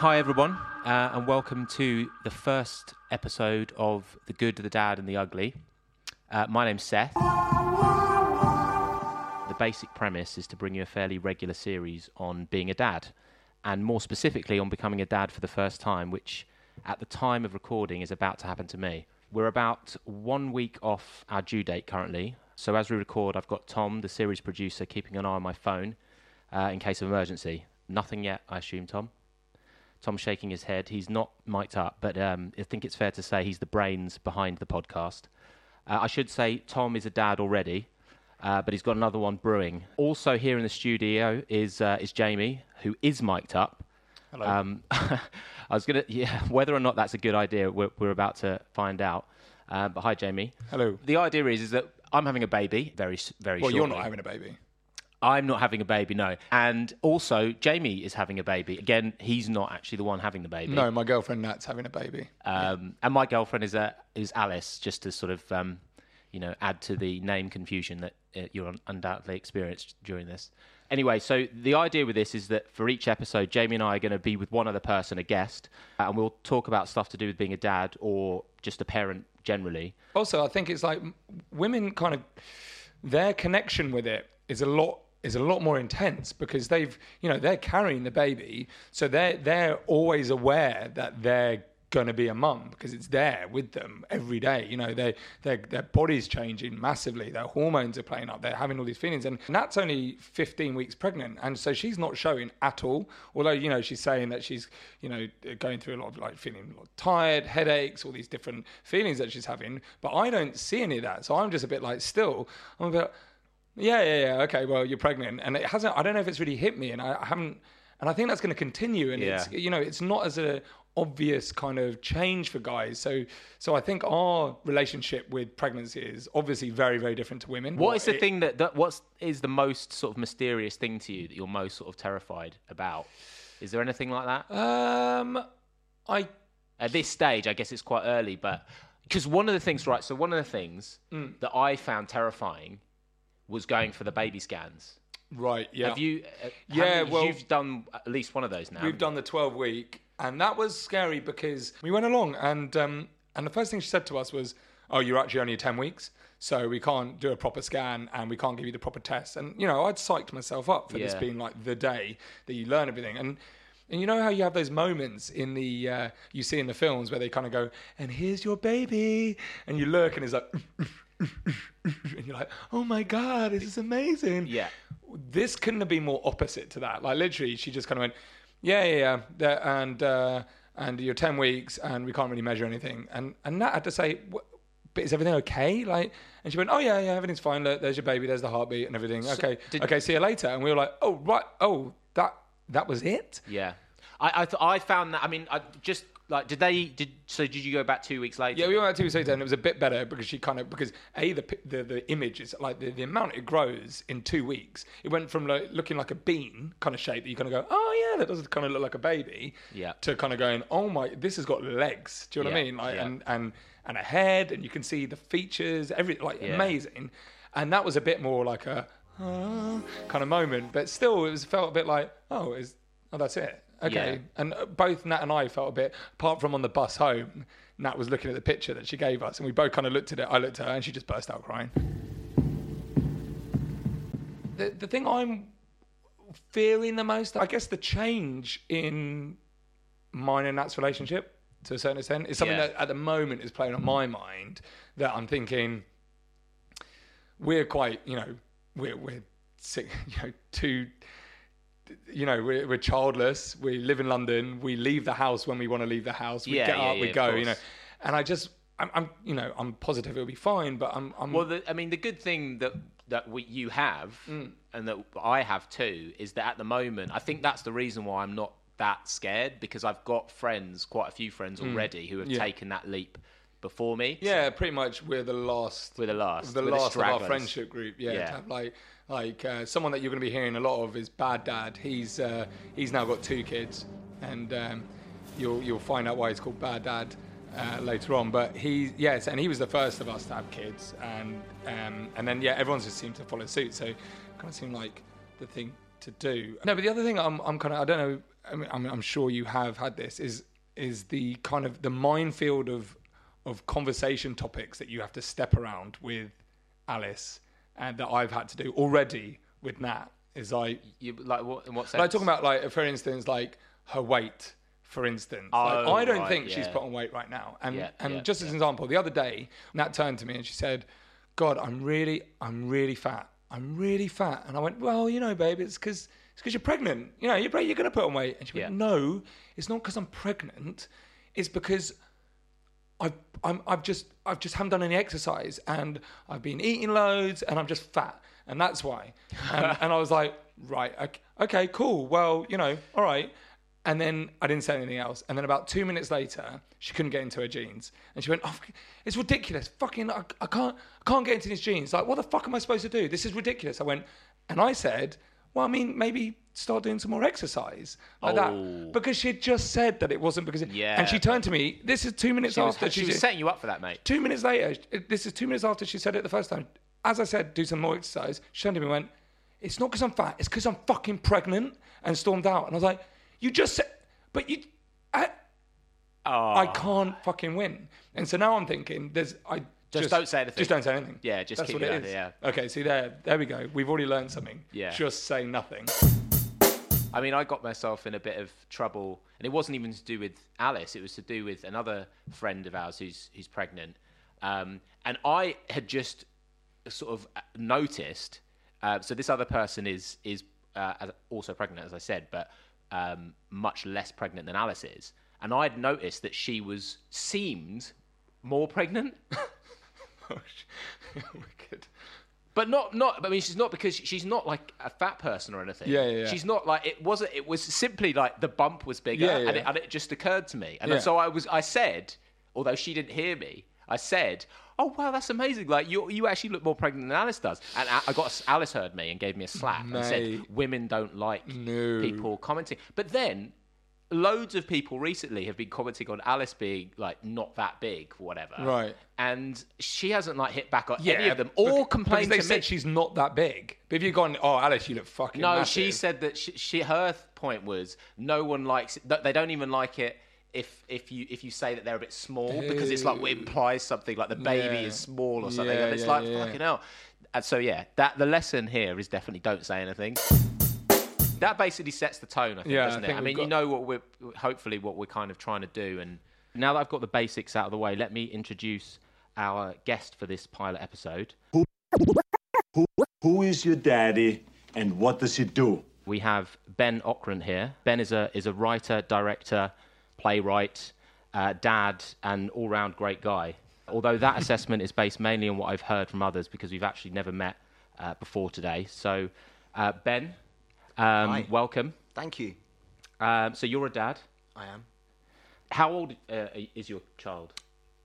Hi, everyone, uh, and welcome to the first episode of The Good, the Dad, and the Ugly. Uh, my name's Seth. The basic premise is to bring you a fairly regular series on being a dad, and more specifically on becoming a dad for the first time, which at the time of recording is about to happen to me. We're about one week off our due date currently, so as we record, I've got Tom, the series producer, keeping an eye on my phone uh, in case of emergency. Nothing yet, I assume, Tom? Tom's shaking his head. He's not mic'd up, but um, I think it's fair to say he's the brains behind the podcast. Uh, I should say Tom is a dad already, uh, but he's got another one brewing. Also here in the studio is uh, is Jamie, who is mic'd up. Hello. Um, I was gonna, yeah, whether or not that's a good idea, we're, we're about to find out. Uh, but hi, Jamie. Hello. The idea is is that I'm having a baby very very Well, shortly. you're not having a baby. I'm not having a baby, no. And also, Jamie is having a baby. Again, he's not actually the one having the baby. No, my girlfriend Nat's having a baby. Um, And my girlfriend is uh, is Alice, just to sort of um, you know add to the name confusion that uh, you're undoubtedly experienced during this. Anyway, so the idea with this is that for each episode, Jamie and I are going to be with one other person, a guest, uh, and we'll talk about stuff to do with being a dad or just a parent generally. Also, I think it's like women kind of their connection with it is a lot is a lot more intense because they've you know they're carrying the baby, so they're they're always aware that they're going to be a mum because it's there with them every day. You know, they their their body's changing massively. Their hormones are playing up. They're having all these feelings, and Nat's only 15 weeks pregnant, and so she's not showing at all. Although you know she's saying that she's you know going through a lot of like feeling a lot tired, headaches, all these different feelings that she's having. But I don't see any of that, so I'm just a bit like still. I'm a bit. Yeah, yeah, yeah. Okay, well, you're pregnant, and it hasn't. I don't know if it's really hit me, and I, I haven't. And I think that's going to continue. And it's you know, it's not as a obvious kind of change for guys. So, so I think our relationship with pregnancy is obviously very, very different to women. What is the it- thing that, that what's is the most sort of mysterious thing to you that you're most sort of terrified about? Is there anything like that? Um, I At this stage, I guess it's quite early, but because one of the things, right? So one of the things Mm. that I found terrifying was going for the baby scans. right, yeah. Have you? Uh, Yeah, well- you've done at least one of those now. We've done the 12 week, and that was scary because we went along, and um, and the first thing she said to us was, "Oh, you're actually only 10 weeks, so we can't do a proper scan, and we can't give you the proper test." And you know, I'd psyched myself up for this being like the day that you learn everything, and. And you know how you have those moments in the uh, you see in the films where they kind of go, and here's your baby, and you look and it's like, and you're like, oh my god, this is amazing. Yeah. This couldn't have been more opposite to that. Like literally, she just kind of went, yeah, yeah, yeah, and uh, and you're ten weeks, and we can't really measure anything. And and Nat had to say, but is everything okay? Like, and she went, oh yeah, yeah, everything's fine. Look, there's your baby, there's the heartbeat and everything. okay, did- okay, see you later. And we were like, oh right, oh that that was it. Yeah, I I, th- I found that. I mean, I just like did they did so? Did you go back two weeks later? Yeah, we went out two weeks later, and it was a bit better because she kind of because a the the, the image is like the, the amount it grows in two weeks. It went from like looking like a bean kind of shape that you kind of go, oh yeah, that doesn't kind of look like a baby. Yeah. To kind of going, oh my, this has got legs. Do you know what I mean? Like yeah. and and and a head, and you can see the features, everything like Yeah. amazing. and that was a bit more like a kind of moment. But still, it was felt a bit like, oh, is oh that's it. Okay, Yeah. and uh, both Nat and I felt a bit. Apart from on the bus home, Nat was looking at the picture that she gave us, and we both kind of looked at it. I looked at her, and she just burst out crying. The the thing I'm fearing the most, I guess, the change in mine and Nat's relationship to a certain extent is something Yeah. that at the moment is playing on my mind. That I'm thinking we're quite, you know, we're we're sick, you know, two. You know, we're, we're childless. We live in London. We leave the house when we want to leave the house. We Yeah, get yeah, up, yeah, we go. You know, and I just, I'm, I'm, you know, I'm positive it'll be fine. But I'm, I'm Well, the, I mean, the good thing that that we, you have Mm. and that I have too is that at the moment, I think that's the reason why I'm not that scared because I've got friends, quite a few friends already, who have Mm. Taken that leap before me. Yeah, pretty much. We're the last. We're the last. The We're the last of our friendship group. Yeah. Yeah. To have like, like uh, someone that you're going to be hearing a lot of is Bad Dad. He's uh, he's now got two kids, and um, you'll you'll find out why he's called Bad Dad uh, later on. But he yes, and he was the first of us to have kids, and um, and then yeah, everyone's just seemed to follow suit. So, kind of seemed like the thing to do. No, but the other thing I'm I'm kind of I don't know. I mean, I'm, I'm sure you have had this is is the kind of the minefield of of conversation topics that you have to step around with Alice and that I've had to do already with Nat is like You, like what? In what sense? like talking about like for instance like her weight for instance. Like, Oh, I don't right, think she's put on weight right now. And Yeah, and yeah, just as an example the other day Nat turned to me and she said God I'm really I'm really fat. I'm really fat. And I went well you know babe it's because it's because you're pregnant. You know you're you're gonna put on weight. And she went Yeah. no it's not because I'm pregnant. It's because I've, I'm, I've just, I've just haven't done any exercise, and I've been eating loads, and I'm just fat, and that's why. And, and I was like, right, okay, okay, cool. Well, you know, all right. And then I didn't say anything else. And then about two minutes later, she couldn't get into her jeans, and she went, "Oh, it's ridiculous. Fucking, I, I can't, I can't get into these jeans. Like, what the fuck am I supposed to do? This is ridiculous." I went, and I said, "Well, I mean, maybe." Start doing some more exercise like Oh. that because she had just said that it wasn't because. It, Yeah, and she turned to me. This is two minutes She was, after she she was setting you up for that, mate. Two minutes later, this is two minutes after she said it the first time. As I said, do some more exercise. She turned to me and went, It's not because I'm fat, it's because I'm fucking pregnant, and stormed out. And I was like, You just said, but you, I, Oh. I can't fucking win. And so now I'm thinking, there's, I Just don't say anything. Just don't say anything. Yeah, just That's keep what it it out Okay, see there, there we go. We've already learned something. Yeah. Just say nothing. I mean, I got myself in a bit of trouble, and it wasn't even to do with Alice. It was to do with another friend of ours who's who's pregnant, um, and I had just sort of uh, noticed. Uh, so this other person is is uh, also pregnant, as I said, but um, much less pregnant than Alice is, and I'd noticed that she was seemed more pregnant. Wicked. But not, not. I mean, she's not because she's not like a fat person or anything. Yeah, yeah, yeah. She's not like it wasn't. It was simply like the bump was bigger, Yeah, yeah, and, it, and it just occurred to me. And so I was. I said, although she didn't hear me, I said, "Oh wow, that's amazing! Like you, you actually look more pregnant than Alice does." And I, got Alice heard me and gave me a slap and said, "Women don't like No. people commenting." But then. Loads of people recently have been commenting on Alice being like not that big, whatever. Right. And she hasn't like hit back on any of them, or complained they to said me. she's not that big. But if you've gone, oh, Alice, you look fucking No, massive. she said that she, she her point was no one likes it. They don't even like it if if you if you say that they're a bit small because it's like it implies something like the baby Yeah. is small or something, Yeah, and it's yeah, like yeah, yeah. fucking hell. And so yeah, that the lesson here is definitely don't say anything. That basically sets the tone, I think, Yeah, doesn't it? think I we've mean, you know what we're hopefully what we're kind of trying to do, and now that I've got the basics out of the way, let me introduce our guest for this pilot episode. Who, who is your daddy and what does he do? we have Ben Ockrent here. Ben is a is a writer, director, playwright, uh, dad, and all round great guy. Although that assessment is based mainly on what I've heard from others because we've actually never met uh, before today. So, uh, Ben, um, welcome. Thank you. Um, so you're a dad. I am. How old uh, is your child?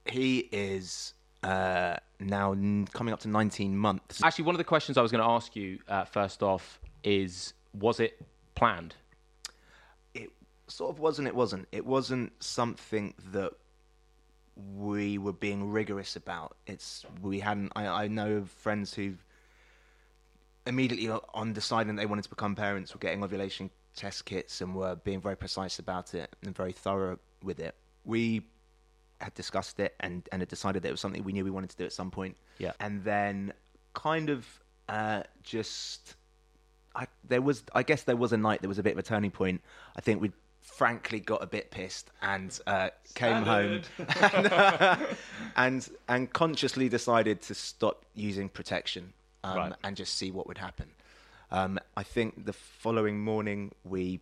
He is uh, now n- coming up to 19 months. Actually, one of the questions I was going to ask you uh, first off is: Was it planned? It sort of wasn't. It wasn't. It wasn't something that we were being rigorous about. It's we hadn't. I, I know of friends who've immediately on deciding they wanted to become parents, were getting ovulation test kits and were being very precise about it and very thorough with it. We had discussed it and, and had decided that it was something we knew we wanted to do at some point. Yeah. And then kind of uh, just, I, there was, I guess there was a night, there was a bit of a turning point. I think we frankly got a bit pissed and uh, came home and, uh, and, and consciously decided to stop using protection um, Right. and just see what would happen. Um, I think the following morning we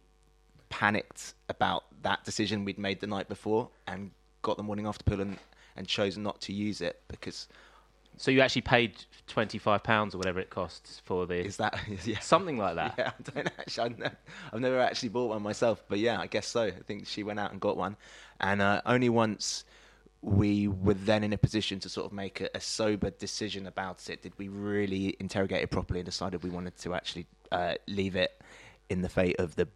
panicked about that decision we'd made the night before and got the morning after pill and, and chose not to use it because So you actually paid twenty five pounds or whatever it costs for the is that yeah something like that. yeah I don't actually I've never, I've never actually bought one myself but yeah I guess so I think she went out and got one and uh, only once we were then in a position to sort of make a, a sober decision about it did we really interrogate it properly and decided we wanted to actually uh, leave it in the fate of the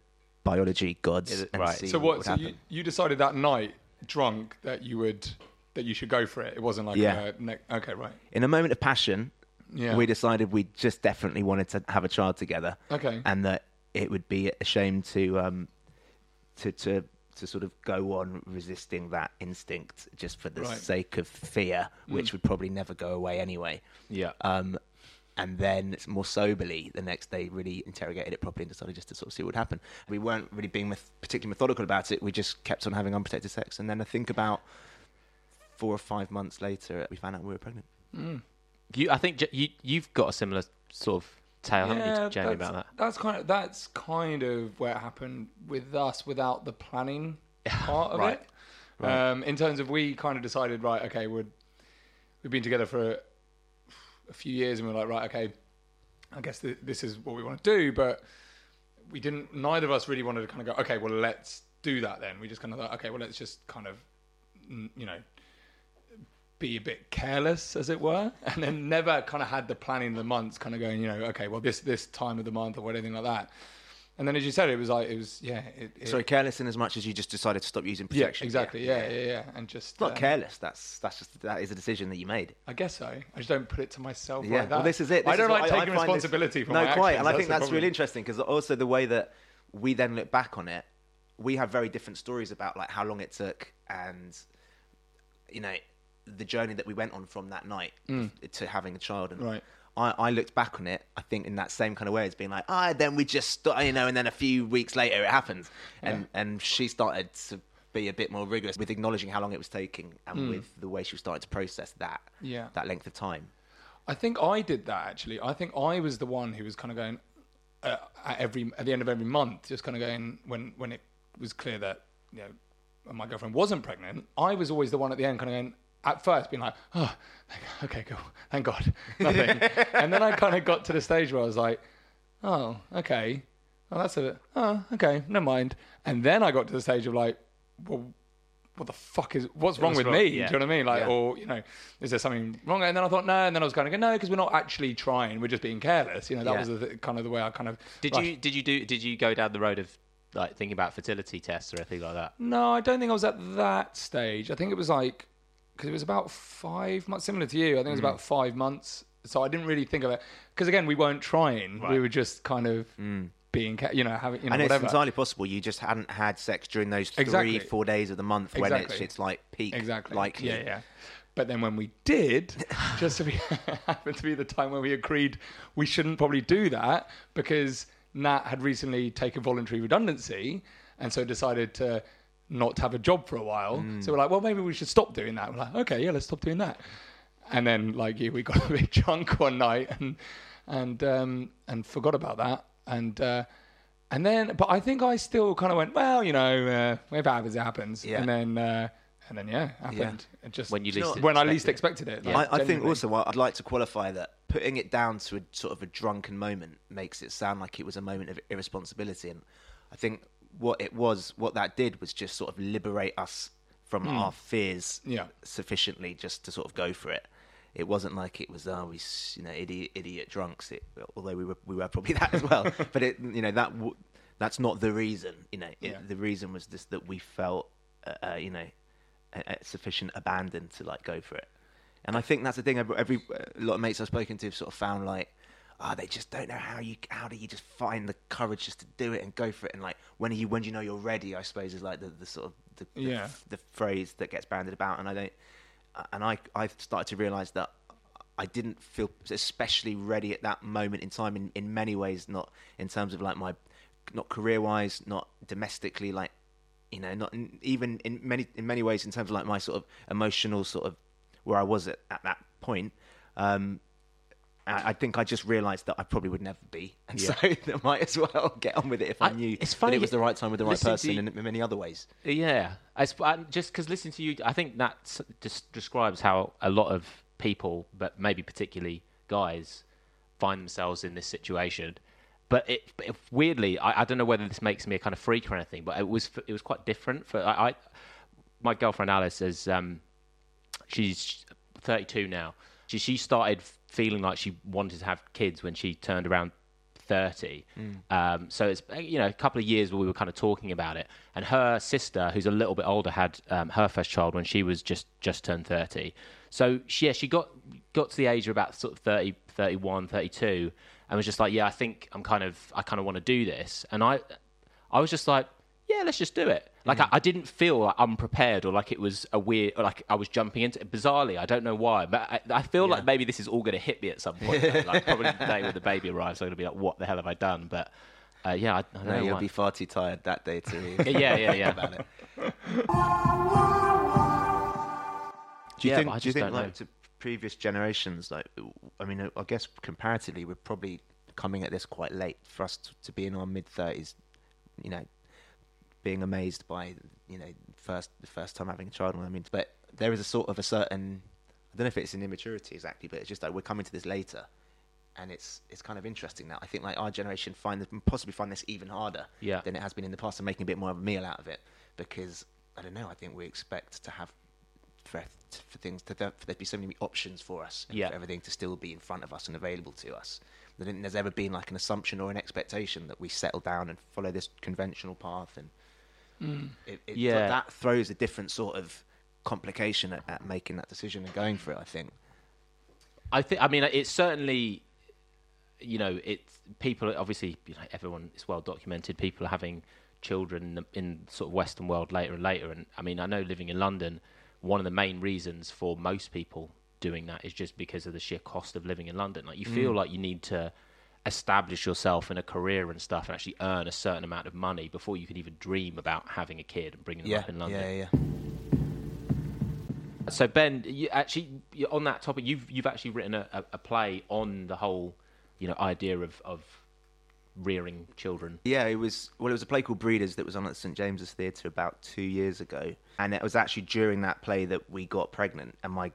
biology gods it- and right. see So what, what? So you, you decided that night, drunk, that you would that you should go for it. It wasn't like Yeah. a ne- okay, right. in a moment of passion, Yeah. we decided we just definitely wanted to have a child together. Okay. And that it would be a shame to um, to to to sort of go on resisting that instinct just for the Right. sake of fear, which would probably never go away anyway. Yeah. Um, and then more soberly the next day, really interrogated it properly and decided just to sort of see what would happen. We weren't really being meth- particularly methodical about it. We just kept on having unprotected sex, and then I think about four or five months later, we found out we were pregnant. You, I think you you've got a similar sort of tale, haven't you, Jamie, about that? That's kind of that's kind of where it happened with us without the planning part of Right. it. Um, in terms of we kind of decided, right, okay, we'd we've been together for a, a few years, and we are like, right, okay, I guess th- this is what we want to do, but we didn't. Neither of us really wanted to kind of go, okay, well, let's do that then. We just kind of thought, okay, well, let's just kind of, you know, be a bit careless, as it were, and then never kind of had the planning of the months, kind of going, you know, okay, well, this this time of the month or anything like that. And then, as you said, it was like it was, yeah, it, it, Sorry, careless in as much as you just decided to stop using yeah, exactly, yeah, yeah, yeah, and just It's not uh, careless. That's that's just that is a decision that you made. I guess so. I just don't put it to myself Yeah. like that. Well, this is it. I don't is like taking find this- responsibility for no, my quite. actions. And I think that's problem. really interesting because also the way that we then look back on it, we have very different stories about like how long it took and you know the journey that we went on from that night to having a child. And Mm. Right. I, I looked back on it, I think, in that same kind of way as being like, ah, then we just, st-, you know, and then a few weeks later it happens, and and she started to be a bit more rigorous with acknowledging how long it was taking and with the way she starting to process that. Yeah. that length of time. I think I did that actually. I think I was the one who was kind of going uh, at every at the end of every month, just kind of going when when it was clear that you know my girlfriend wasn't pregnant. I was always the one at the end, kind of going at first being like, oh, okay, cool, thank God, nothing. and then I kind of got to the stage where I was like, oh, okay, oh that's a oh okay, never mind. And then I got to the stage of like, well. What the fuck is what's wrong with wrong? me? Yeah. Do you know what I mean? Like, Yeah. or you know, is there something wrong? And then I thought no, and then I was kind of going no, because we're not actually trying. We're just being careless. You know, that Yeah. was the, kind of the way I kind of Did rushed. you did you do did you go down the road of like thinking about fertility tests or anything like that? No, I don't think I was at that stage. I think it was like because it was about five months, similar to you. I think it was Mm. about five months. So I didn't really think of it because again, we weren't trying. We were just kind of being, you know, having, you know, and it's whatever. entirely possible you just hadn't had sex during those three, Exactly. four days of the month when it's, Exactly. it's like peak Exactly. likely. Yeah, yeah. But then when we did, just to be happened to be the time when we agreed we shouldn't probably do that because Nat had recently taken voluntary redundancy and so decided to not have a job for a while. So we're like, well, maybe we should stop doing that. We're like, okay, yeah, let's stop doing that. And then, like you, we got a bit drunk one night and and um, and forgot about that. And uh, and then, but I think I still kind of went, well, you know, uh, if it happens, it happens. Yeah. And then, uh, and then, yeah, it happened. It just When you you least when I least expected expected it. I, like, I think also well, I'd like to qualify that putting it down to a sort of a drunken moment makes it sound like it was a moment of irresponsibility, and I think what it was, what that did was just sort of liberate us from our fears. Yeah. sufficiently just to sort of go for it. It wasn't like it was oh we you know idiot idiot drunks. It, although we were we were probably that as well, but it you know that w- that's not the reason. You know it, Yeah. the reason was just that we felt uh, uh, you know a, a sufficient abandon to like go for it. And I think that's the thing. Every, every a lot of mates I've spoken to have sort of found like, oh, they just don't know how you how do you just find the courage just to do it and go for it and like when are you when do you know you're ready? I suppose is like the, the sort of the, the, Yeah. the phrase that gets bandied about, and I don't and I I've started to realise that I didn't feel especially ready at that moment in time in, in many ways, not in terms of like my not career wise, not domestically, like you know, not in, even in many in many ways in terms of like my sort of emotional sort of where I was at, at that point. Um, I think I just realised that I probably would never be, and so I might as well get on with it if I, I- knew it's that funny, it was the right time with the right person you- in, in many other ways. Yeah, I I- just because listening to you, I think that just describes how a lot of people, but maybe particularly guys, find themselves in this situation. But it, it weirdly, I, I don't know whether this makes me a kind of freak or anything, but it was it was quite different. For I, I my girlfriend Alice is um, she's 32 now. She she started feeling like she wanted to have kids when she turned around 30. Um, so it's you know a couple of years where we were kind of talking about it. And her sister, who's a little bit older, had um, her first child when she was just just turned 30. So she, yeah, she got got to the age of about sort of 30, 31, 32, and was just like, yeah, I think I'm kind of I kind of want to do this. And I I was just like, yeah, let's just do it. Like I, I didn't feel like unprepared or like it was a weird or like I was jumping into it. Bizarrely, I don't know why, but I, I feel like maybe this is all going to hit me at some point. like probably the day when the baby arrives, I'm going to be like, what the hell have I done? But uh, yeah, I, I don't No, know you'll why. be far too tired that day to yeah, yeah, yeah. about it. Do you Yeah, think? but I Do you just think like know. to previous generations? Like, I mean, I guess comparatively, we're probably coming at this quite late for us to, to be in our mid thirties. You know, being amazed by you know first the first time having a child. I mean, but there is a sort of a certain I don't know if it's an immaturity exactly, but it's just like we're coming to this later, and it's it's kind of interesting now. I think like our generation find this, possibly find this even harder Yeah. than it has been in the past, and making a bit more of a meal out of it because I don't know. I think we expect to have for, for things to for there to be so many options for us, and Yeah. for everything to still be in front of us and available to us. I don't think there's ever been like an assumption or an expectation that we settle down and follow this conventional path, and Mm. it, it, Yeah. that throws a different sort of complication at, at making that decision and going for it. I think. I think. I mean, it's certainly, you know, it's people. Obviously, you know, everyone is well documented. People are having children in, the, in sort of Western world later and later. And I mean, I know living in London, one of the main reasons for most people doing that is just because of the sheer cost of living in London. Like, you mm. feel like you need to establish yourself in a career and stuff and actually earn a certain amount of money before you can even dream about having a kid and bringing them Yeah, up in London. yeah, yeah. So Ben, you actually on that topic, you've you've actually written a, a, a play on the whole, you know, idea of of rearing children. Yeah, it was well. It was a play called Breeders that was on at St James's Theatre about two years ago, and it was actually during that play that we got pregnant, and my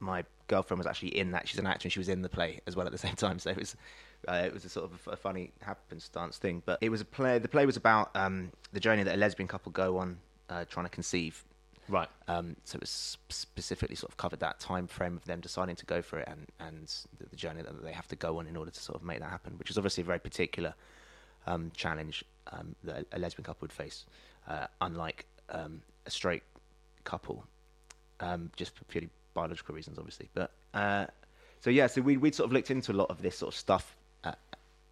my girlfriend was actually in that. She's an actor, and she was in the play as well at the same time. So it was uh, it was a sort of a, funny happenstance thing. But it was a play. The play was about um, the journey that a lesbian couple go on uh, trying to conceive. Right. Um, so it was specifically sort of covered that time frame of them deciding to go for it and, and the, the journey that they have to go on in order to sort of make that happen, which is obviously a very particular um, challenge um, that a lesbian couple would face, uh, unlike um, a straight couple, um, just purely biological reasons, obviously. But uh, so yeah, so we we sort of looked into a lot of this sort of stuff at,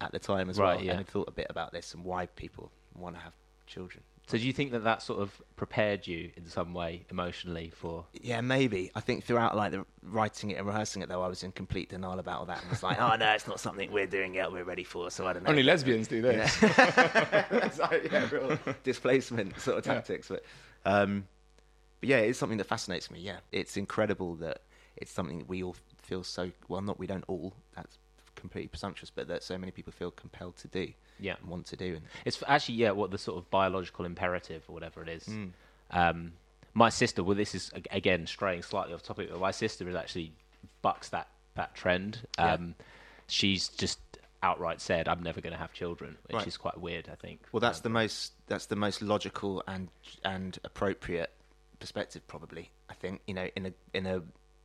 at the time as Right, well, yeah. and thought a bit about this and why people want to have children. So do you think that that sort of prepared you in some way emotionally for? Yeah, maybe. I think throughout like the writing it and rehearsing it, though, I was in complete denial about all that, and was like, "Oh no, it's not something we're doing yet. We're ready for." So I don't know. Only lesbians do this. It's like, yeah, real displacement sort of tactics, but um, but yeah, it's something that fascinates me. Yeah, it's incredible that it's something that we all feel so well. Not we don't all. That's completely presumptuous, but that so many people feel compelled to do. Yeah. and want to do. And It's actually yeah, what the sort of biological imperative or whatever it is. Hmm. Um, my sister, well, this is again straying slightly off topic, but my sister is actually bucks that that trend. Yeah. Um, She's just outright said, "I'm never going to have children," which Right. is quite weird, I think. Well, that's Um, the most that's the most logical and and appropriate perspective, probably. I think you know in a in a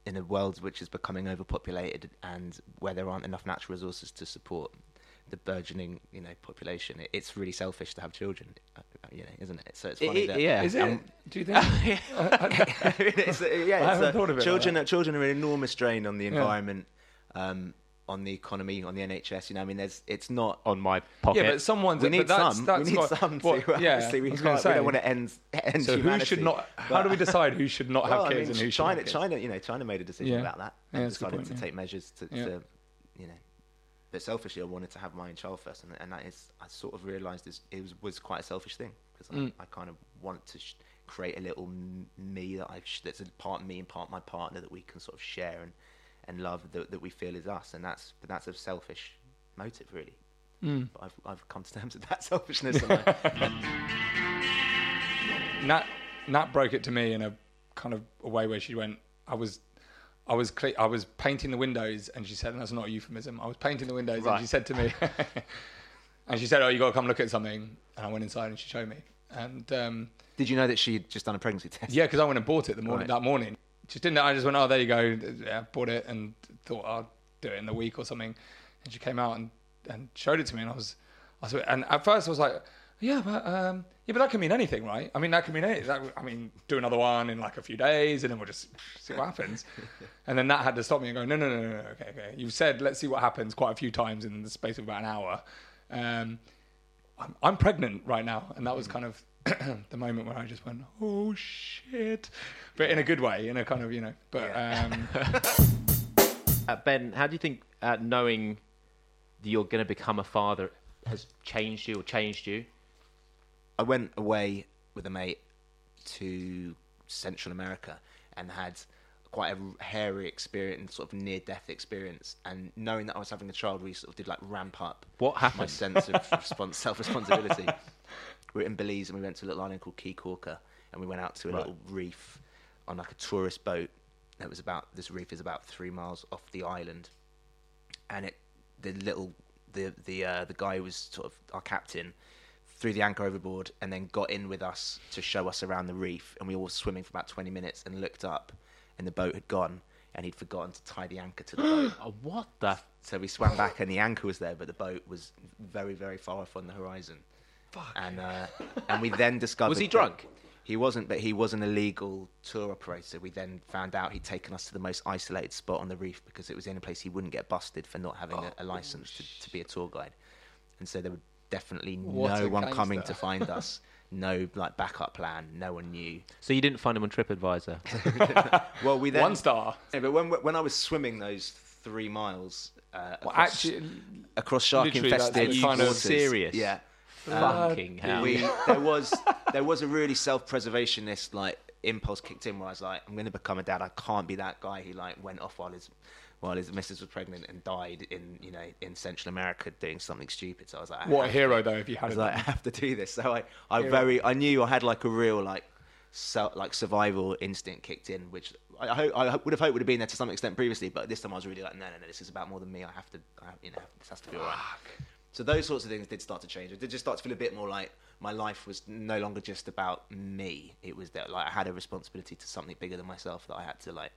in a world which is becoming overpopulated and where there aren't enough natural resources to support the burgeoning you know population, it, it's really selfish to have children, uh, you know, isn't it? So it's funny it- that yeah. Is it? Um, do you think? it's, uh, yeah, I it's, haven't uh, thought of it like children. uh, children are an enormous strain on the environment. Um, on the economy, on the NHS. You know, I mean, there's it's not on my pocket. Yeah, but someone's. we need that's, some. That's we need got- some to. yeah, obviously, we, I was gonna can't, we don't want to end, end So who should not? How do we decide who should not have well, I kids mean, and who should? China. China, you know, China made a decision Yeah. about that Yeah, and that's decided point, to yeah. take measures to, Yeah. to, you know. But selfishly, I wanted to have my own child first, and, and that is, I sort of realised is, it was, was quite a selfish thing because Mm. I, I kind of want to sh- create a little m- me that I sh- that's a part of me and part of my partner that we can sort of share and, and love that, that we feel is us, and that's but that's a selfish motive really. Mm. But I've I've come to terms with that selfishness. Nat Nat broke it to me in a kind of a way where she went, I was I was cle- I was painting the windows and she said, and that's not a euphemism. I was painting the windows and she said to me and she said, "Oh, you got to come look at something." And I went inside and she showed me. And um, did you know that she'd just done a pregnancy test? yeah, because I went and bought it the morning Right. that morning. Just didn't. I just went, "Oh, there you go." Yeah, bought it and thought I'll do it in a week or something. And she came out and, and showed it to me, and I was, I was, and at first I was like, "Yeah, but um, yeah, but that can mean anything, right? I mean, that can mean anything. That, I mean, do another one in like a few days, and then we'll just see what happens." and then that had to stop me and go, "No, no, no, no, no. Okay, okay. You've said let's see what happens quite a few times in the space of about an hour." Um, I'm, I'm pregnant right now, and that was kind of the moment where I just went, "Oh shit," but in a good way, in a kind of you know. But um, Uh, ben, how do you think uh, knowing that you're going to become a father has changed you or changed you? I went away with a mate to Central America and had quite a hairy experience, sort of near-death experience. And knowing that I was having a child, we sort of did like ramp up What happened? my sense of respons- self-responsibility. We were in Belize and we went to a little island called Caye Caulker, and we went out to a little reef on like a tourist boat. It was about this reef is about three miles off the island, and it the little the the uh, the guy who was sort of our captain threw the anchor overboard and then got in with us to show us around the reef and we were swimming for about 20 minutes and looked up and the boat had gone and he'd forgotten to tie the anchor to the boat Oh, what the? so we swam back and the anchor was there but the boat was very very far off on the horizon and uh, and we then discovered Was he drunk? he wasn't but he was an illegal tour operator. We then found out he'd taken us to the most isolated spot on the reef because it was the only place he wouldn't get busted for not having a, a license to, to be a tour guide. And so there were definitely What no a one coming to find us. No like backup plan. No one knew. So you didn't find him on TripAdvisor? well we then one star. yeah, but when when I was swimming those three miles uh, Well, across, actually, across shark infested the kind of- waters, serious? yeah Fucking hell. we there was there was a really self-preservationist like impulse kicked in where I was like, I'm going to become a dad. I can't be that guy who like went off while his while his missus was pregnant and died in you know in Central America doing something stupid. So I was like, I what a hero to- though if you I had was like, I have to do this. So I, I very, I knew I had like a real like, self, like survival instinct kicked in, which I, I, hope, I would have hoped would have been there to some extent previously, but this time I was really like, no, no, no, this is about more than me. I have to, I, you know, this has to be alright. So those sorts of things did start to change. It did just start to feel a bit more like my life was no longer just about me. It was that like I had a responsibility to something bigger than myself that I had to like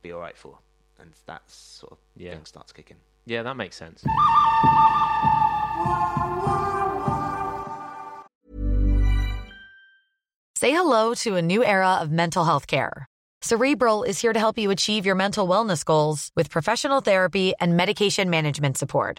be alright for, and that sort of Yeah. thing starts kicking. yeah, that makes sense. Say hello to a new era of mental health care. Cerebral is here to help you achieve your mental wellness goals with professional therapy and medication management support.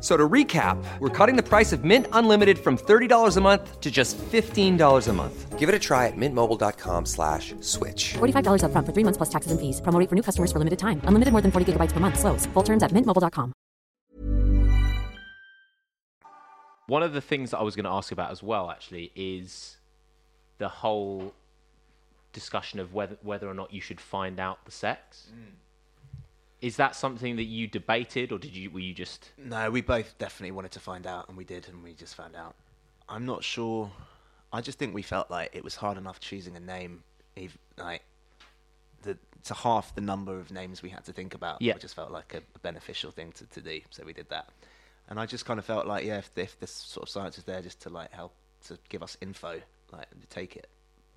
F- So to recap, we're cutting the price of Mint Unlimited from $30 a month to just $15 a month. Give it a try at mintmobile.com slash switch. $45 upfront for three months plus taxes and fees. Promo for new customers for limited time. Unlimited more than 40 gigabytes per month. Slows. Full terms at mintmobile.com. One of the things that I was going to ask about as well, actually, is the whole discussion of whether whether or not you should find out the sex. Mm. Is that something that you debated, or did you were you just No, we both definitely wanted to find out, and we did, and we just found out. I'm not sure. I just think we felt like it was hard enough choosing a name, ev like the to half the number of names we had to think about. Yeah. it just felt like a, a beneficial thing to, to do, so we did that. And I just kind of felt like, yeah, if, if this sort of science is there just to like help to give us info, like to take it.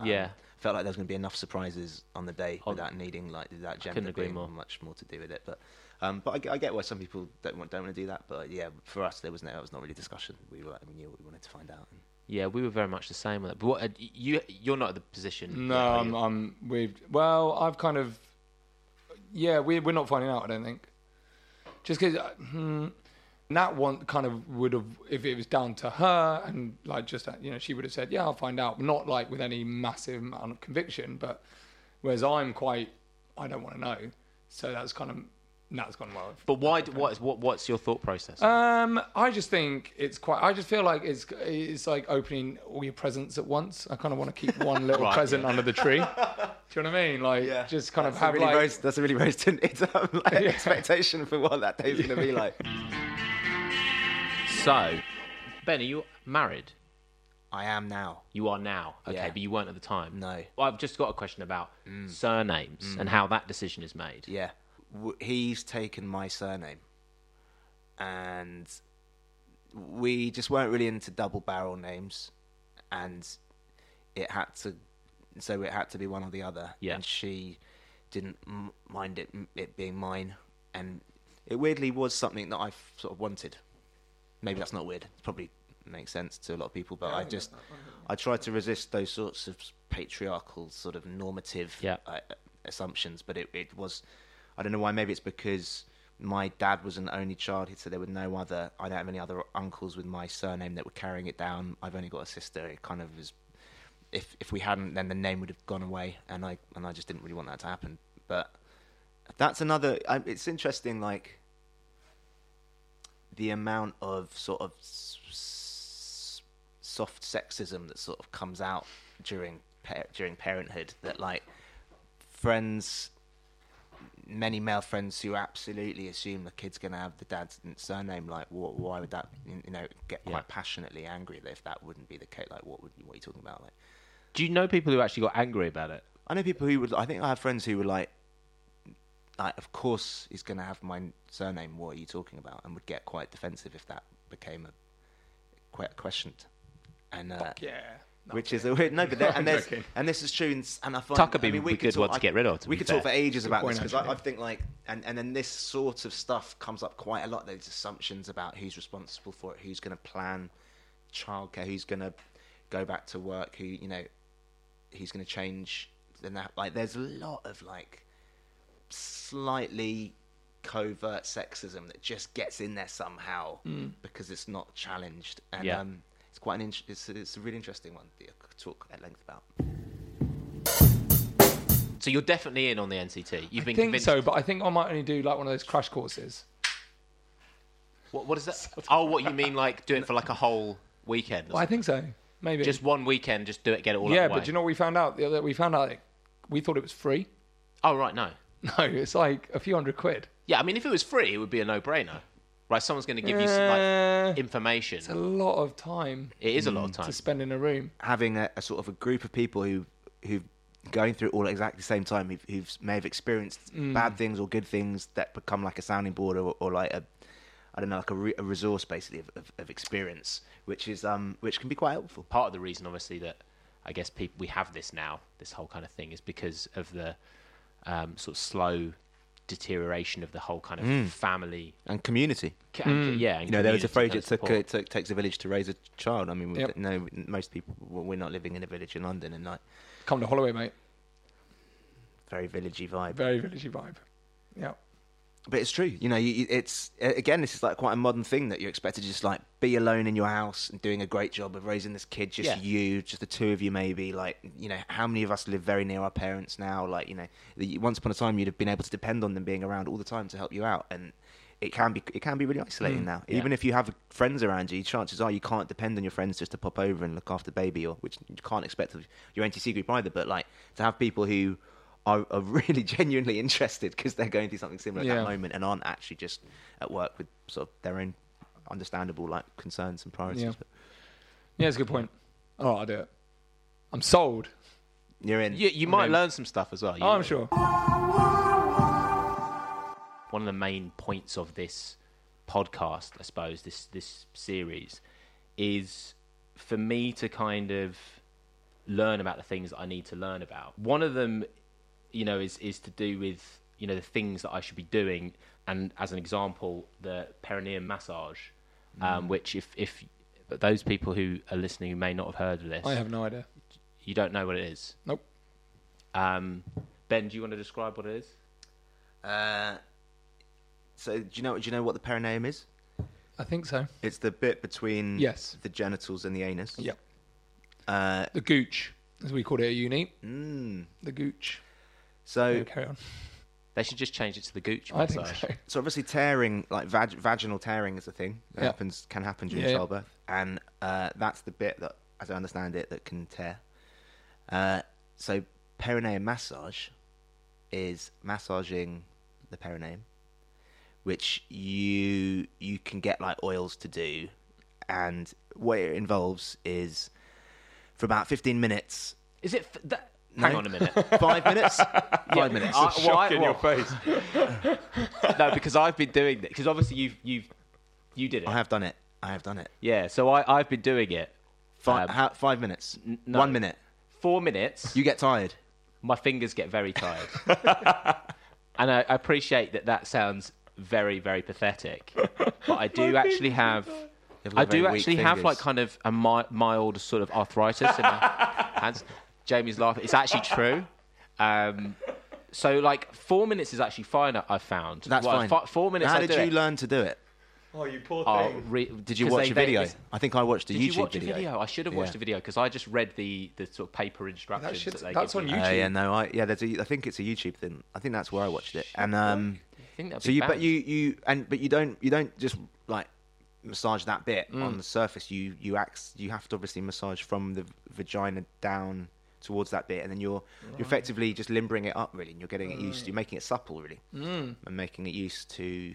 Um, Yeah. felt like there was going to be enough surprises on the day On- without needing like that couldn't gender agree being more. much more to do with it. But um, but I, get- I get why some people don't want don't want to do that. But yeah, for us there was no there was not really discussion. We were like, we knew what we wanted to find out. And Yeah, we were very much the same on that. But what, uh, you you're not in the position. No, yet, I'm. I'm we've well, I've kind of yeah, we we're not finding out. I don't think just because hmm, Nat one kind of would have if it was down to her and like just you know she would have said yeah I'll find out, not like with any massive amount of conviction, but whereas I'm quite I don't want to know, so that's kind of Nat's gone well. But why? d- What is what? What's your thought process? Um, I just think it's quite. I just feel like it's it's like opening all your presents at once. I kind of want to keep one little Right, present yeah. under the tree. Do you know what I mean? Like, just kind of that's a have really like. rose, that's a really rose tinted um, like, expectation for what that day's going to be like. So, Ben, are you married? I am now. You are now. Okay, Yeah. but you weren't at the time. No. Well, I've just got a question about mm. surnames and mm. how that decision is made. Yeah, w- he's taken my surname, and we just weren't really into double barrel names, and it had to, so it had to be one or the other. Yeah. and she didn't m- mind it it being mine, and it weirdly was something that I f- sort of wanted. Maybe that's not weird. It probably makes sense to a lot of people, but I just I try to resist those sorts of patriarchal sort of normative Yeah. uh, assumptions, but it, it was I don't know why. Maybe it's because my dad was an only child, so there were no other. I don't have any other uncles with my surname that were carrying it down. I've only got a sister. It kind of was. If if we hadn't, then the name would have gone away, and I and I just didn't really want that to happen. But that's another. I, it's interesting, like the amount of sort of s- soft sexism that sort of comes out during par- during parenthood. That like friends, many male friends who absolutely assume the kid's going to have the dad's surname. Like, wh- why would that? You know, get quite Yeah. passionately angry if that wouldn't be the case. Like, what would what are you talking about? Like, Do you know people who actually got angry about it? I know people who would. I think I have friends who were like, like, of course he's going to have my surname. What are you talking about? And would get quite defensive if that became a que- questioned. And uh, Yeah. No, which is a weird no, but there, and there's, and this is true. And, and I find Tucker I being mean, we a could good one talk, to get rid of, to we be could fair. talk for ages about this because I. I think like, and and then this sort of stuff comes up quite a lot. There's assumptions about who's responsible for it, who's going to plan childcare, who's going to go back to work, who you know, who's going to change. And that like, there's a lot of like slightly covert sexism that just gets in there somehow because it's not challenged. And Yeah. um, it's quite an int- it's, it's a really interesting one that I could talk at length about. So you're definitely in on the NCT. You've I been think convinced. so, but I think I might only do like one of those crash courses. What, what is that? Oh, what you mean? Like do it for like a whole weekend? Well, I think so. Maybe. Just one weekend, just do it, get it all yeah, out but way. do you know what we found out? The other we found out like, we thought it was free. Oh right, no. No, it's like a few hundred quid. Yeah, I mean, if it was free, it would be a no-brainer, right? Someone's going to give you some, Uh, like information. It's a lot of time It is a lot of time. to spend in a room. having a, a sort of a group of people who who going through it all at exactly the same time who who may have experienced bad things or good things that become like a sounding board or, or like a I don't know like a, re- a resource basically of, of, of experience which is um which can be quite helpful. Part of the reason, obviously, that I guess people we have this now, this whole kind of thing, is because of the um, sort of slow deterioration of the whole kind of family. And community. ca- and- Yeah, and You know, there was a phrase it took, kind it took takes a village to raise a child. I mean, we Yep. no, most people we're not living in a village in London, and like Come to Holloway, mate. very villagey vibe. Very villagey vibe. Yeah. But it's true. You know, you, it's again, this is like quite a modern thing that you're expected to just like be alone in your house and doing a great job of raising this kid, just Yeah. you, just the two of you, maybe. Like, you know, how many of us live very near our parents now? Like, you know, once upon a time you'd have been able to depend on them being around all the time to help you out, and it can be it can be really isolating mm, now. Yeah. Even if you have friends around you, chances are you can't depend on your friends just to pop over and look after baby, or which you can't expect of your NTC group either. But like to have people who are, are really genuinely interested because they're going through something similar at that moment and aren't actually just at work with sort of their own understandable like concerns and priorities. Yeah. But Yeah, it's a good point. All right, I'll do it. I'm sold. you're in. You, you might mean- learn some stuff as well. You- Oh, I'm sure. one of the main points of this podcast, I suppose, this this series, is for me to kind of learn about the things that I need to learn about. One of them, you know, is is to do with you know the things that I should be doing, and as an example, the perineum massage, um, which if if those people who are listening who may not have heard of this, I have no idea. you don't know what it is. Nope. Um, ben, do you want to describe what it is? Uh, so do you know do you know what the perineum is? I think so. It's the bit between Yes. the genitals and the anus. Yep. Uh, The gooch, as we called it at uni. mm, The gooch. So Yeah, carry on. They should just change it to the gooch I think massage. so. So obviously tearing, like vag- vaginal tearing, is a thing that Yeah. happens can happen during Yeah, yeah. childbirth, and uh, that's the bit that, as I understand it, that can tear. Uh, so perineum massage is massaging the perineum, which you you can get like oils to do, and what it involves is for about fifteen minutes. Is it? F- that, No. Hang on a minute. Five minutes. Five minutes. I- well, I- in well, your face. no, because I've been doing it. Because obviously you've you've you did it. I have done it. I have done it. Yeah. So I I've been doing it. Five, Um, how, five minutes. n- no. One minute. Four minutes. You get tired. my fingers get very tired. and I, I appreciate that that sounds very very pathetic, but I do actually have. You've I do very weak actually have like kind of a mi- mild sort of arthritis in my hands. Jamie's laughing. It's actually true. Um, so like four minutes is actually fine. I- I've found. That's Well, fine. fi- four minutes. How I did do you it. learn to do it? Oh, you poor Oh, thing. re- Did you 'cause watch they- a they- video? it's- I think I watched a Did YouTube you watch video. a video? I should have watched Yeah. a video because I just read the, the sort of paper instructions. shit's- that they that's give on you. YouTube. Uh, yeah, no, I yeah, there's a, I think it's a YouTube thing. I think that's where I watched it. And um, I think that'd so be you, but banned. you you and but you don't you don't just like massage that bit Mm. on the surface. You you act you have to obviously massage from the vagina down towards that bit, and then you're you're effectively just limbering it up really, and you're getting it used. You're making it supple really, Mm. and making it used to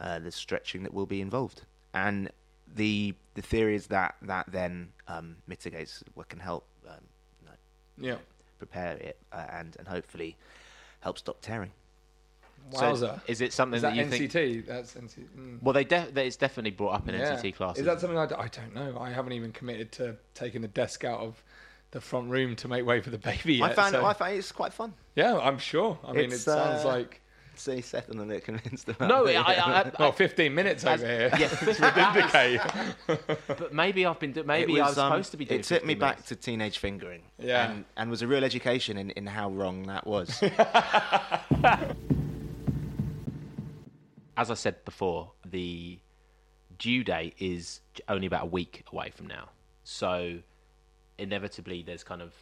uh, the stretching that will be involved. And the the theory is that that then um, mitigates what can help um, Yeah. prepare it uh, and and hopefully help stop tearing. Wowza. Is it something Is that, that you think? NCT? That's NCT. Mm. Well, they def- they- it's definitely brought up in Yeah. NCT classes. Is that something I, d- I don't know? I haven't even committed to taking the desk out of the front room to make way for the baby yet. I found so- I found it's quite fun. yeah, I'm sure. I mean, It's, it sounds uh, like See, Seth, I'm a bit convinced about No. I, I, I, well, 15 minutes over here. yeah, to vindicate. but maybe I've been. Do- It maybe I was um, supposed to be doing. It took me 15 back to teenage fingering. Yeah. And, and was a real education in, in how wrong that was. As I said before, the due date is only about a week away from now. So inevitably, there's kind of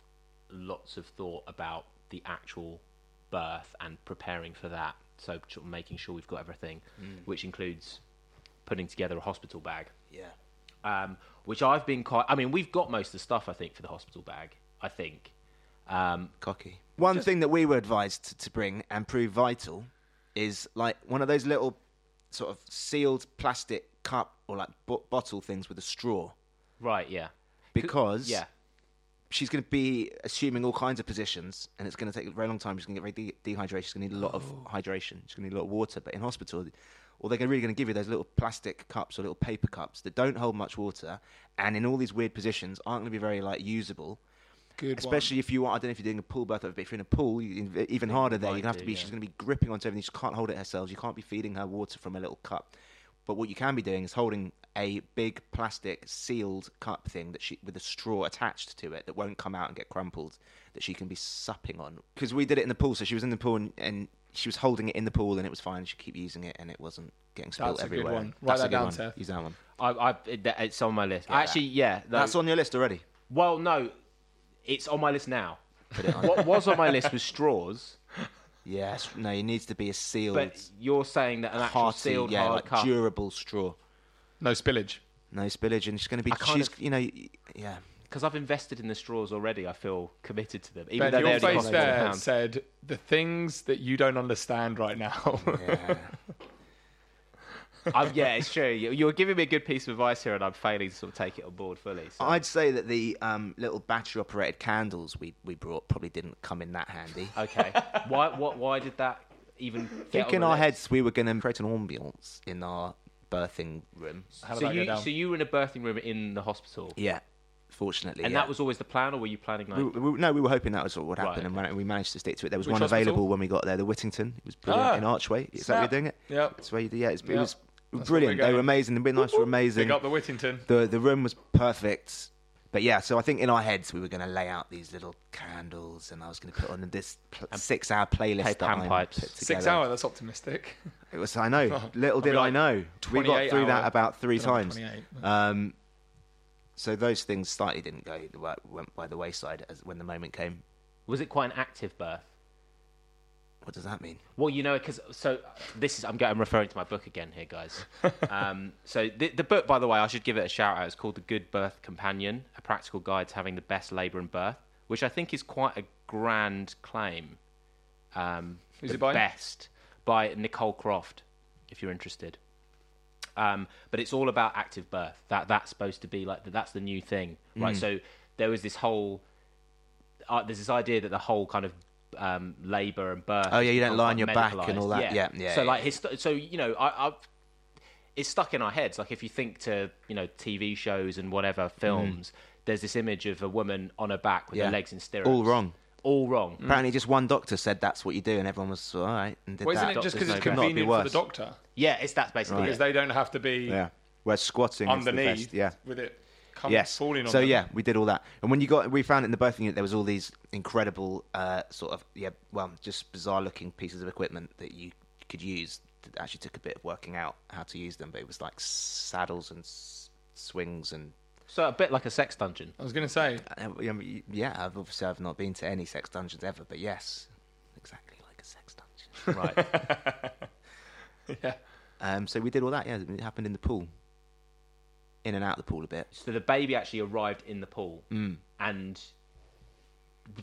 lots of thought about the actual birth and preparing for that. So making sure we've got everything, which includes putting together a hospital bag. yeah. um, which I've been quite. I mean, we've got most of the stuff I think for the hospital bag. I think. Um, Cocky. One thing that we were advised to, to bring and prove vital is like one of those little sort of sealed plastic cup or like bo- bottle things with a straw right? Yeah. because Yeah. She's going to be assuming all kinds of positions, and it's going to take a very long time. She's going to get very de- dehydrated. She's going to need a lot of hydration. She's going to need a lot of water. But in hospital, all they're really going to give you those little plastic cups or little paper cups that don't hold much water, and in all these weird positions aren't going to be very like usable. Good Especially if you are, I don't know if you're doing a pool birth, but if you're in a pool, you, even harder there. You're going to have to be. yeah. She's going to be gripping onto everything. She can't hold it herself. You can't be feeding her water from a little cup. But what you can be doing is holding a big plastic sealed cup thing that she with a straw attached to it that won't come out and get crumpled that she can be supping on. Because we did it in the pool, so she was in the pool and, and she was holding it in the pool and it was fine. She keep using it and it wasn't getting spilled That's a good everywhere. one. Write That's that down. Seth. Use that one. I, I, it, it's on my list. Actually, yeah. no- That's on your list already. Well, no, it's on my list now. Put it on. what was on my list was straws, yes. No, it needs to be a sealed, but you're saying that an actual hearty, sealed yeah, hard like cup. durable straw. No spillage. No spillage, and she's going to be. I kind She's, of- you know, yeah. Because I've invested in the straws already, I feel committed to them. Even Ben, though they your only face there pound. said the things that you don't understand right now. yeah. I'm- yeah, it's true. You- You're giving me a good piece of advice here, and I'm failing to sort of take it on board fully. So. I'd say that the um, little battery-operated candles we we brought probably didn't come in that handy. Okay. why? What? Why did that even? I think in our list? heads we were going to create an ambience in our birthing room. How did So that go you, down? so you were in a birthing room in the hospital, Yeah, fortunately. and yeah. that was always the plan, or were you planning like? We, we, no, we were hoping that was what would Right, happen, and okay. when- we managed to stick to it. There was Which one hospital? available when we got there, the Whittington. It was brilliant Ah, in Archway. Is that snap. where you're doing it? Yep. That's where you. Yeah, it's, it Yep. was That's where brilliant. we're They were going. amazing. The midnights were amazing. Pick up the Whittington. the the room was perfect. But yeah, so I think in our heads we were going to lay out these little candles, and I was going to put on this pl- six-hour playlist Play that I panpipes. put Six hour, that's optimistic. It was. I know. Oh, Little I'll be did I know. We got 28 through that about three times. Um, so those things slightly didn't go went by the wayside as when the moment came. Was it quite an active birth? What does that mean? Well, you know, because so this is I'm, going, I'm referring to my book again here, guys. um, so the, the book, by the way, I should give it a shout out. It's called The Good Birth Companion: A Practical Guide to Having the Best Labour and Birth, which I think is quite a grand claim. Um, Who's the it by? Best by Nicole Croft, if you're interested. Um, but it's all about active birth. That that's supposed to be like that's the new thing, right? Mm. So there was this whole uh, there's this idea that the whole kind of um, labour and birth. Oh, yeah, you don't lie like, on your back and all that. Yeah, yeah, So yeah, like yeah. his, so you know, I, I've it's stuck in our heads. Like if you think to you know TV shows and whatever films, there's this image of a woman on her back with Mm. Yeah. her legs in stirrups. All wrong. All wrong. Apparently, just one doctor said that's what you do, and everyone was all right and did Well, isn't that. it just Doctors because it's know better. Not be convenient for the doctor? Yeah, it's that's basically Because it. they don't have to be Yeah. Whereas squatting is the underneath best. Yeah. with it come, yes. falling on so them. yeah, we did all that, and when you got, we found in the birthing unit there was all these incredible, uh, sort of yeah, well, just bizarre-looking pieces of equipment that you could use. That actually took a bit of working out how to use them, but it was like saddles and s- swings and. So a bit like a sex dungeon. I was going to say, uh, I mean, yeah, I've obviously I've not been to any sex dungeons ever, but yes, exactly like a sex dungeon. Right. yeah. Um, so we did all that. Yeah, it happened in the pool, in and out of the pool a bit. so the baby actually arrived in the pool, Mm. and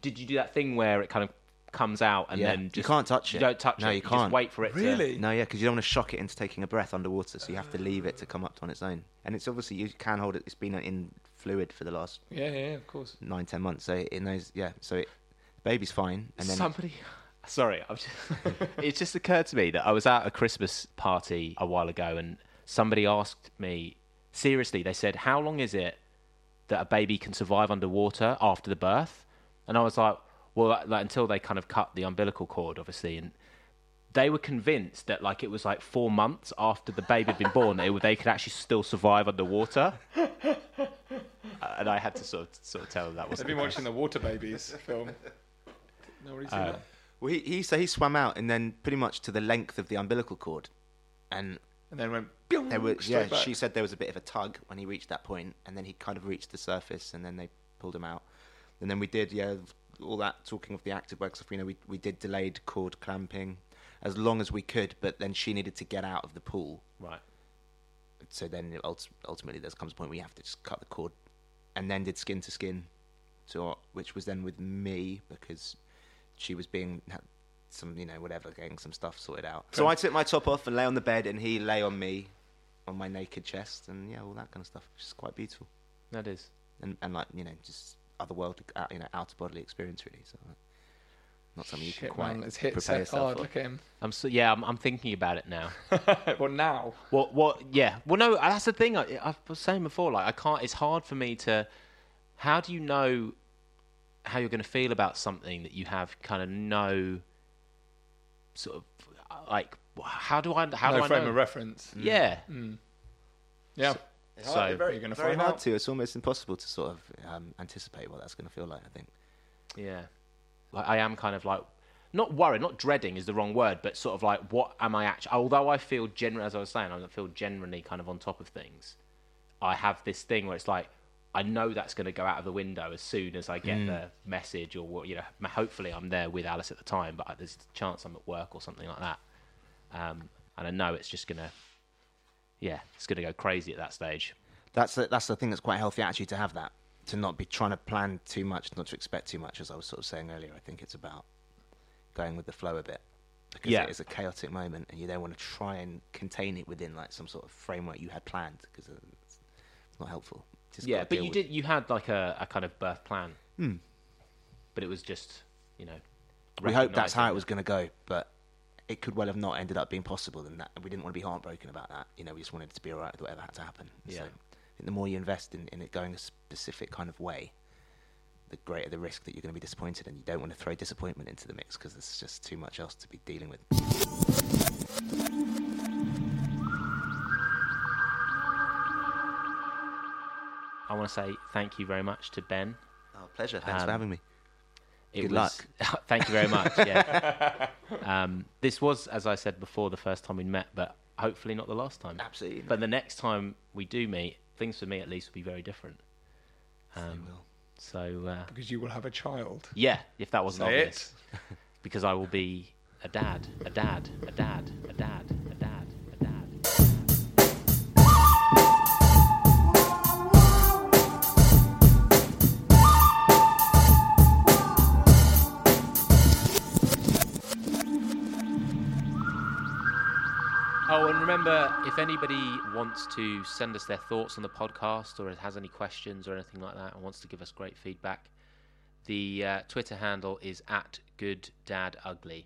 did you do that thing where it kind of comes out and Yeah. then You can't touch it. you it. don't touch No, it. you can't. wait for it to. Really? No, yeah, because you don't want to shock it into taking a breath underwater, so you have to leave it to come up on its own. And it's obviously you can hold it. It's been in fluid for the last Yeah, yeah, yeah, of course. nine, ten months. So in those, yeah, so it, the baby's fine, and then Somebody. Sorry, I'm just, it just occurred to me that I was at a Christmas party a while ago, and somebody asked me seriously. They said, "How long is it that a baby can survive underwater after the birth?" And I was like, "Well, like, like, until they kind of cut the umbilical cord, obviously." And they were convinced that like it was like four months after the baby had been born, they, they could actually still survive underwater. Uh, and I had to sort of sort of tell them that wasn't. They've been the watching case. the Water Babies film. Nobody's seen Uh, that? well, he, he so he swam out and then pretty much to the length of the umbilical cord, and And then went, "Pyong," there was yeah. back. She said there was a bit of a tug when he reached that point, and then he kind of reached the surface, and then they pulled him out, and then we did yeah all that talking of the active work stuff. You know, we we did delayed cord clamping as long as we could, but then she needed to get out of the pool. Right. so then ultimately there comes a point where you have to just cut the cord and then did skin to skin so which was then with me because she was being some you know whatever getting some stuff sorted out so i took my top off and lay on the bed and he lay on me on my naked chest and yeah all that kind of stuff which is quite beautiful That is. and and like you know just otherworldly uh, you know out of bodily experience really so uh, not something you can quite man, it's hit prepare set yourself hard. for. Look at him. I'm so yeah. I'm, I'm thinking about it now. well, now. What? What? Yeah. Well, no. That's the thing. I, I was saying before. Like, I can't. It's hard for me to. How do you know how you're going to feel about something that you have kind of no sort of uh, like? How do I? How no do I frame know? of reference. Mm. Yeah. Mm. Yeah. So very, you're very find hard out. to it's almost impossible to sort of um, anticipate what that's going to feel like i think yeah. Like I am kind of like not worried, not dreading is the wrong word, but sort of like, what am I actually? Although I feel generally, as I was saying, I feel generally kind of on top of things. I have this thing where it's like, I know that's going to go out of the window as soon as I get Mm. the message, or what- you know, hopefully I'm there with Alice at the time, but there's a chance I'm at work or something like that, um, and I know it's just gonna, yeah, it's gonna go crazy at that stage. That's the, that's the thing that's quite healthy actually to have that to not be trying to plan too much, not to expect too much. As I was sort of saying earlier, I think it's about going with the flow a bit because Yeah. it is a chaotic moment, and you don't want to try and contain it within like some sort of framework you had planned because it's not helpful. Just yeah, but you with- did, you had like a, a kind of birth plan, Hmm. but it was just, you know, We hoped that's how it was going to go, but it could well have not ended up being possible. And that we didn't want to be heartbroken about that. You know, we just wanted to be all right with whatever had to happen. Yeah. So I think the more you invest in, in it going a specific kind of way, the greater the risk that you're going to be disappointed, and you don't want to throw disappointment into the mix because there's just too much else to be dealing with. I want to say thank you very much to Ben. Oh, pleasure. Thanks Um, for having me. Good was, thank you very much. Yeah. um, this was, as I said before, the first time we met, but hopefully not the last time. Absolutely. But the next time we do meet, things for me at least will be very different. Um, will. so uh, Because you will have a child. yeah, if that wasn't Say obvious, because I will be a dad, a dad, a dad, a dad, if anybody wants to send us their thoughts on the podcast or has any questions or anything like that and wants to give us great feedback, the uh, Twitter handle is at gooddadugly.